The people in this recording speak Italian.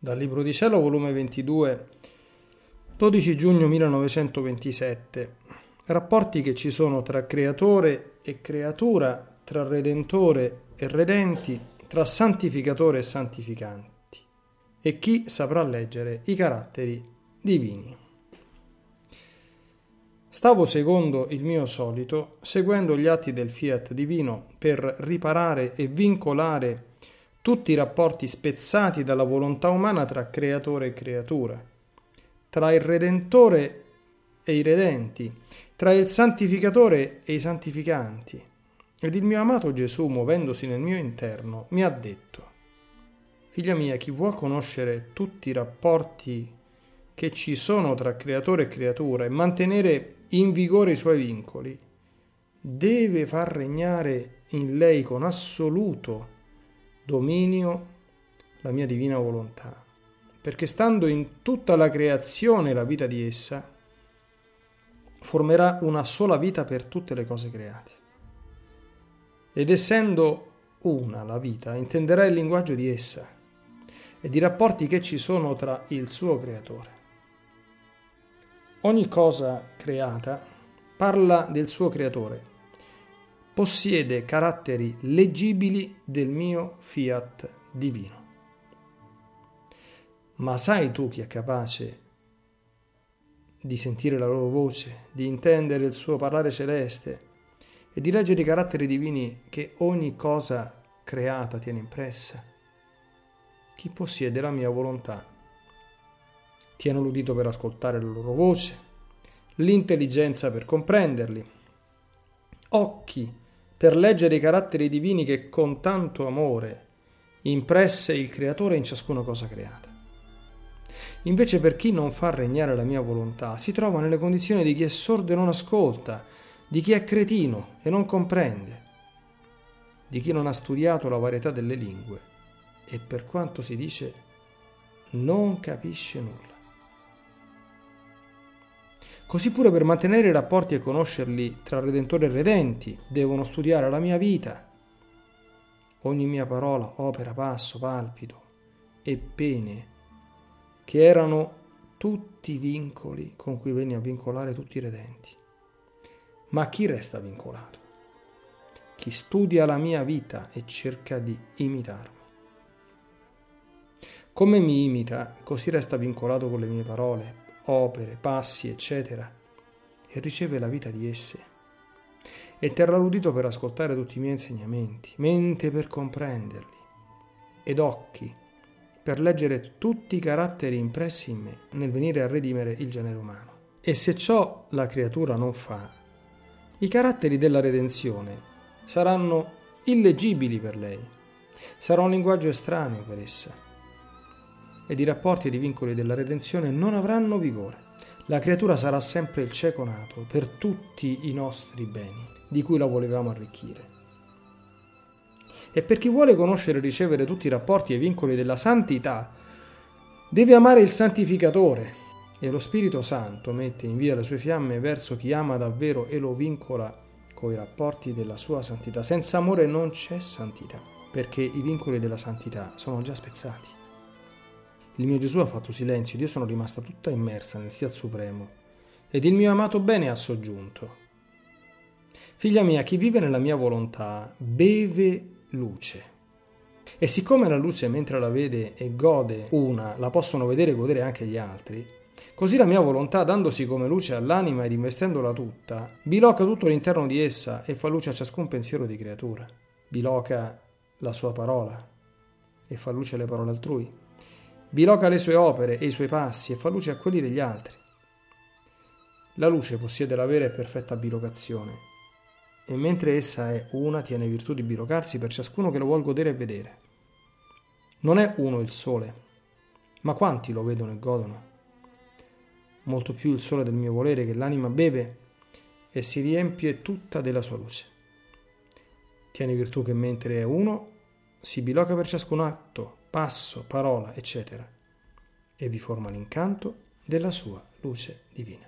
Dal Libro di Cielo, volume 22, 12 giugno 1927. Rapporti che ci sono tra creatore e creatura, tra redentore e redenti, tra santificatore e santificanti. E chi saprà leggere i caratteri divini. Stavo secondo il mio solito, seguendo gli atti del fiat divino per riparare e vincolare tutti i rapporti spezzati dalla volontà umana tra creatore e creatura, tra il redentore e i redenti, tra il santificatore e i santificanti. Ed il mio amato Gesù, muovendosi nel mio interno, mi ha detto, Figlia mia, chi vuol conoscere tutti i rapporti che ci sono tra creatore e creatura e mantenere in vigore i suoi vincoli, deve far regnare in lei con assoluto dominio la mia divina volontà, perché stando in tutta la creazione la vita di essa, formerà una sola vita per tutte le cose create. Ed essendo una la vita, intenderà il linguaggio di essa e i rapporti che ci sono tra il suo creatore. Ogni cosa creata parla del suo creatore possiede caratteri leggibili del mio fiat divino. Ma sai tu chi è capace di sentire la loro voce, di intendere il suo parlare celeste e di leggere i caratteri divini che ogni cosa creata tiene impressa? Chi possiede la mia volontà? Tiene l'udito per ascoltare la loro voce, l'intelligenza per comprenderli, occhi per leggere i caratteri divini che con tanto amore impresse il Creatore in ciascuna cosa creata. Invece per chi non fa regnare la mia volontà si trova nelle condizioni di chi è sordo e non ascolta, di chi è cretino e non comprende, di chi non ha studiato la varietà delle lingue e per quanto si dice non capisce nulla. Così pure per mantenere i rapporti e conoscerli tra Redentore e Redenti devono studiare la mia vita, ogni mia parola, opera, passo, palpito e pene, che erano tutti vincoli con cui venni a vincolare tutti i redenti. Ma chi resta vincolato? Chi studia la mia vita e cerca di imitarmi. Come mi imita, così resta vincolato con le mie parole, opere, passi, eccetera, e riceve la vita di esse. E terrà l'udito per ascoltare tutti i miei insegnamenti, mente per comprenderli, ed occhi per leggere tutti i caratteri impressi in me nel venire a redimere il genere umano. E se ciò la creatura non fa, i caratteri della redenzione saranno illeggibili per lei, sarà un linguaggio estraneo per essa ed i rapporti ed i vincoli della redenzione non avranno vigore. La creatura sarà sempre il cieco nato per tutti i nostri beni, di cui la volevamo arricchire. E per chi vuole conoscere e ricevere tutti i rapporti e i vincoli della santità, deve amare il santificatore. E lo Spirito Santo mette in via le sue fiamme verso chi ama davvero e lo vincola coi rapporti della sua santità. Senza amore non c'è santità, perché i vincoli della santità sono già spezzati. Il mio Gesù ha fatto silenzio ed io sono rimasta tutta immersa nel Fiat Supremo. Ed il mio amato bene ha soggiunto. Figlia mia, chi vive nella mia volontà beve luce. E siccome la luce mentre la vede e gode una, la possono vedere e godere anche gli altri, così la mia volontà, dandosi come luce all'anima ed investendola tutta, biloca tutto l'interno di essa e fa luce a ciascun pensiero di creatura. Biloca la sua parola e fa luce alle parole altrui biloca le sue opere e i suoi passi e fa luce a quelli degli altri. La luce possiede la vera e perfetta bilocazione e mentre essa è una tiene virtù di bilocarsi per ciascuno che lo vuol godere e vedere. Non è uno il sole, ma quanti lo vedono e godono? Molto più il sole del mio volere che l'anima beve e si riempie tutta della sua luce. Tiene virtù che mentre è uno si biloca per ciascun atto, passo, parola, eccetera, e vi forma l'incanto della sua luce divina.